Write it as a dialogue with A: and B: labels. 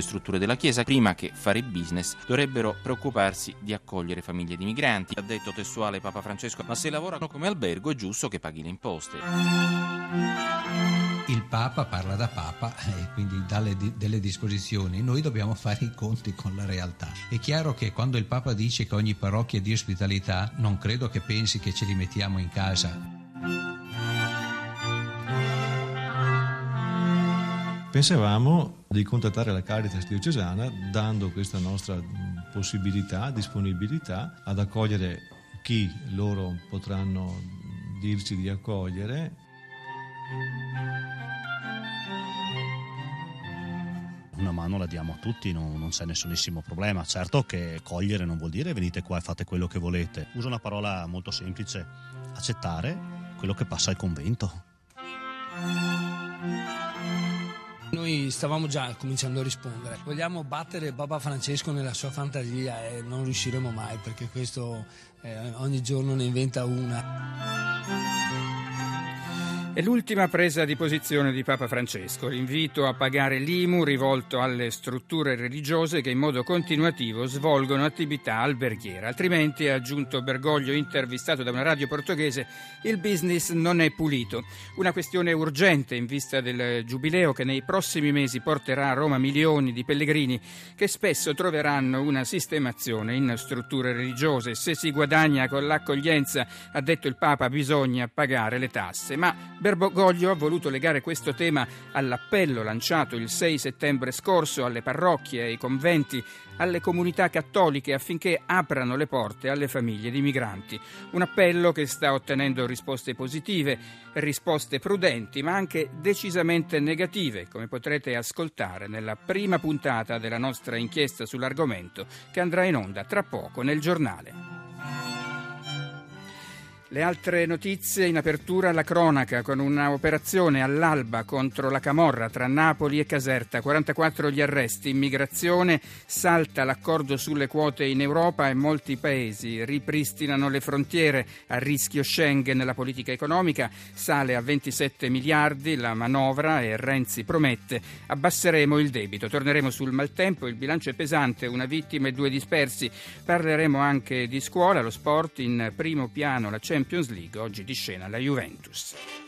A: Le strutture della Chiesa, prima che fare business, dovrebbero preoccuparsi di accogliere famiglie di migranti. Ha detto testuale Papa Francesco, ma se lavorano come albergo è giusto che paghi le imposte.
B: Il Papa parla da Papa e quindi dà le, delle disposizioni. Noi dobbiamo fare i conti con la realtà. È chiaro che quando il Papa dice che ogni parrocchia è di ospitalità, non credo che pensi che ce li mettiamo in casa.
C: Pensavamo di contattare la Caritas diocesana dando questa nostra possibilità, disponibilità ad accogliere chi loro potranno dirci di accogliere.
D: Una mano la diamo a tutti, non, non, c'è nessunissimo problema. Certo che cogliere non vuol dire venite qua e fate quello che volete. Uso una parola molto semplice, accettare quello che passa al convento.
E: Noi stavamo già cominciando a rispondere. Vogliamo battere Papa Francesco nella sua fantasia e non riusciremo mai perché questo eh, ogni giorno ne inventa una.
F: È l'ultima presa di posizione di Papa Francesco, l'invito a pagare l'IMU rivolto alle strutture religiose che in modo continuativo svolgono attività alberghiera. Altrimenti, ha aggiunto Bergoglio intervistato da una radio portoghese, il business non è pulito. Una questione urgente in vista del giubileo che nei prossimi mesi porterà a Roma milioni di pellegrini che spesso troveranno una sistemazione in strutture religiose. Se si guadagna con l'accoglienza, ha detto il Papa, bisogna pagare le tasse. Ma Bergoglio ha voluto legare questo tema all'appello lanciato il 6 settembre scorso alle parrocchie, ai conventi, alle comunità cattoliche affinché aprano le porte alle famiglie di migranti. Un appello che sta ottenendo risposte positive, risposte prudenti, ma anche decisamente negative, come potrete ascoltare nella prima puntata della nostra inchiesta sull'argomento che andrà in onda tra poco nel giornale. Le altre notizie in apertura la cronaca con un'operazione all'alba contro la Camorra tra Napoli e Caserta, 44 gli arresti, immigrazione, salta l'accordo sulle quote in Europa e molti paesi ripristinano le frontiere a rischio Schengen la politica economica, sale a 27 miliardi la manovra e Renzi promette abbasseremo il debito. Torneremo sul maltempo, il bilancio è pesante, una vittima e due dispersi. Parleremo anche di scuola, lo sport in primo piano, la Champions Champions League, oggi di scena la Juventus.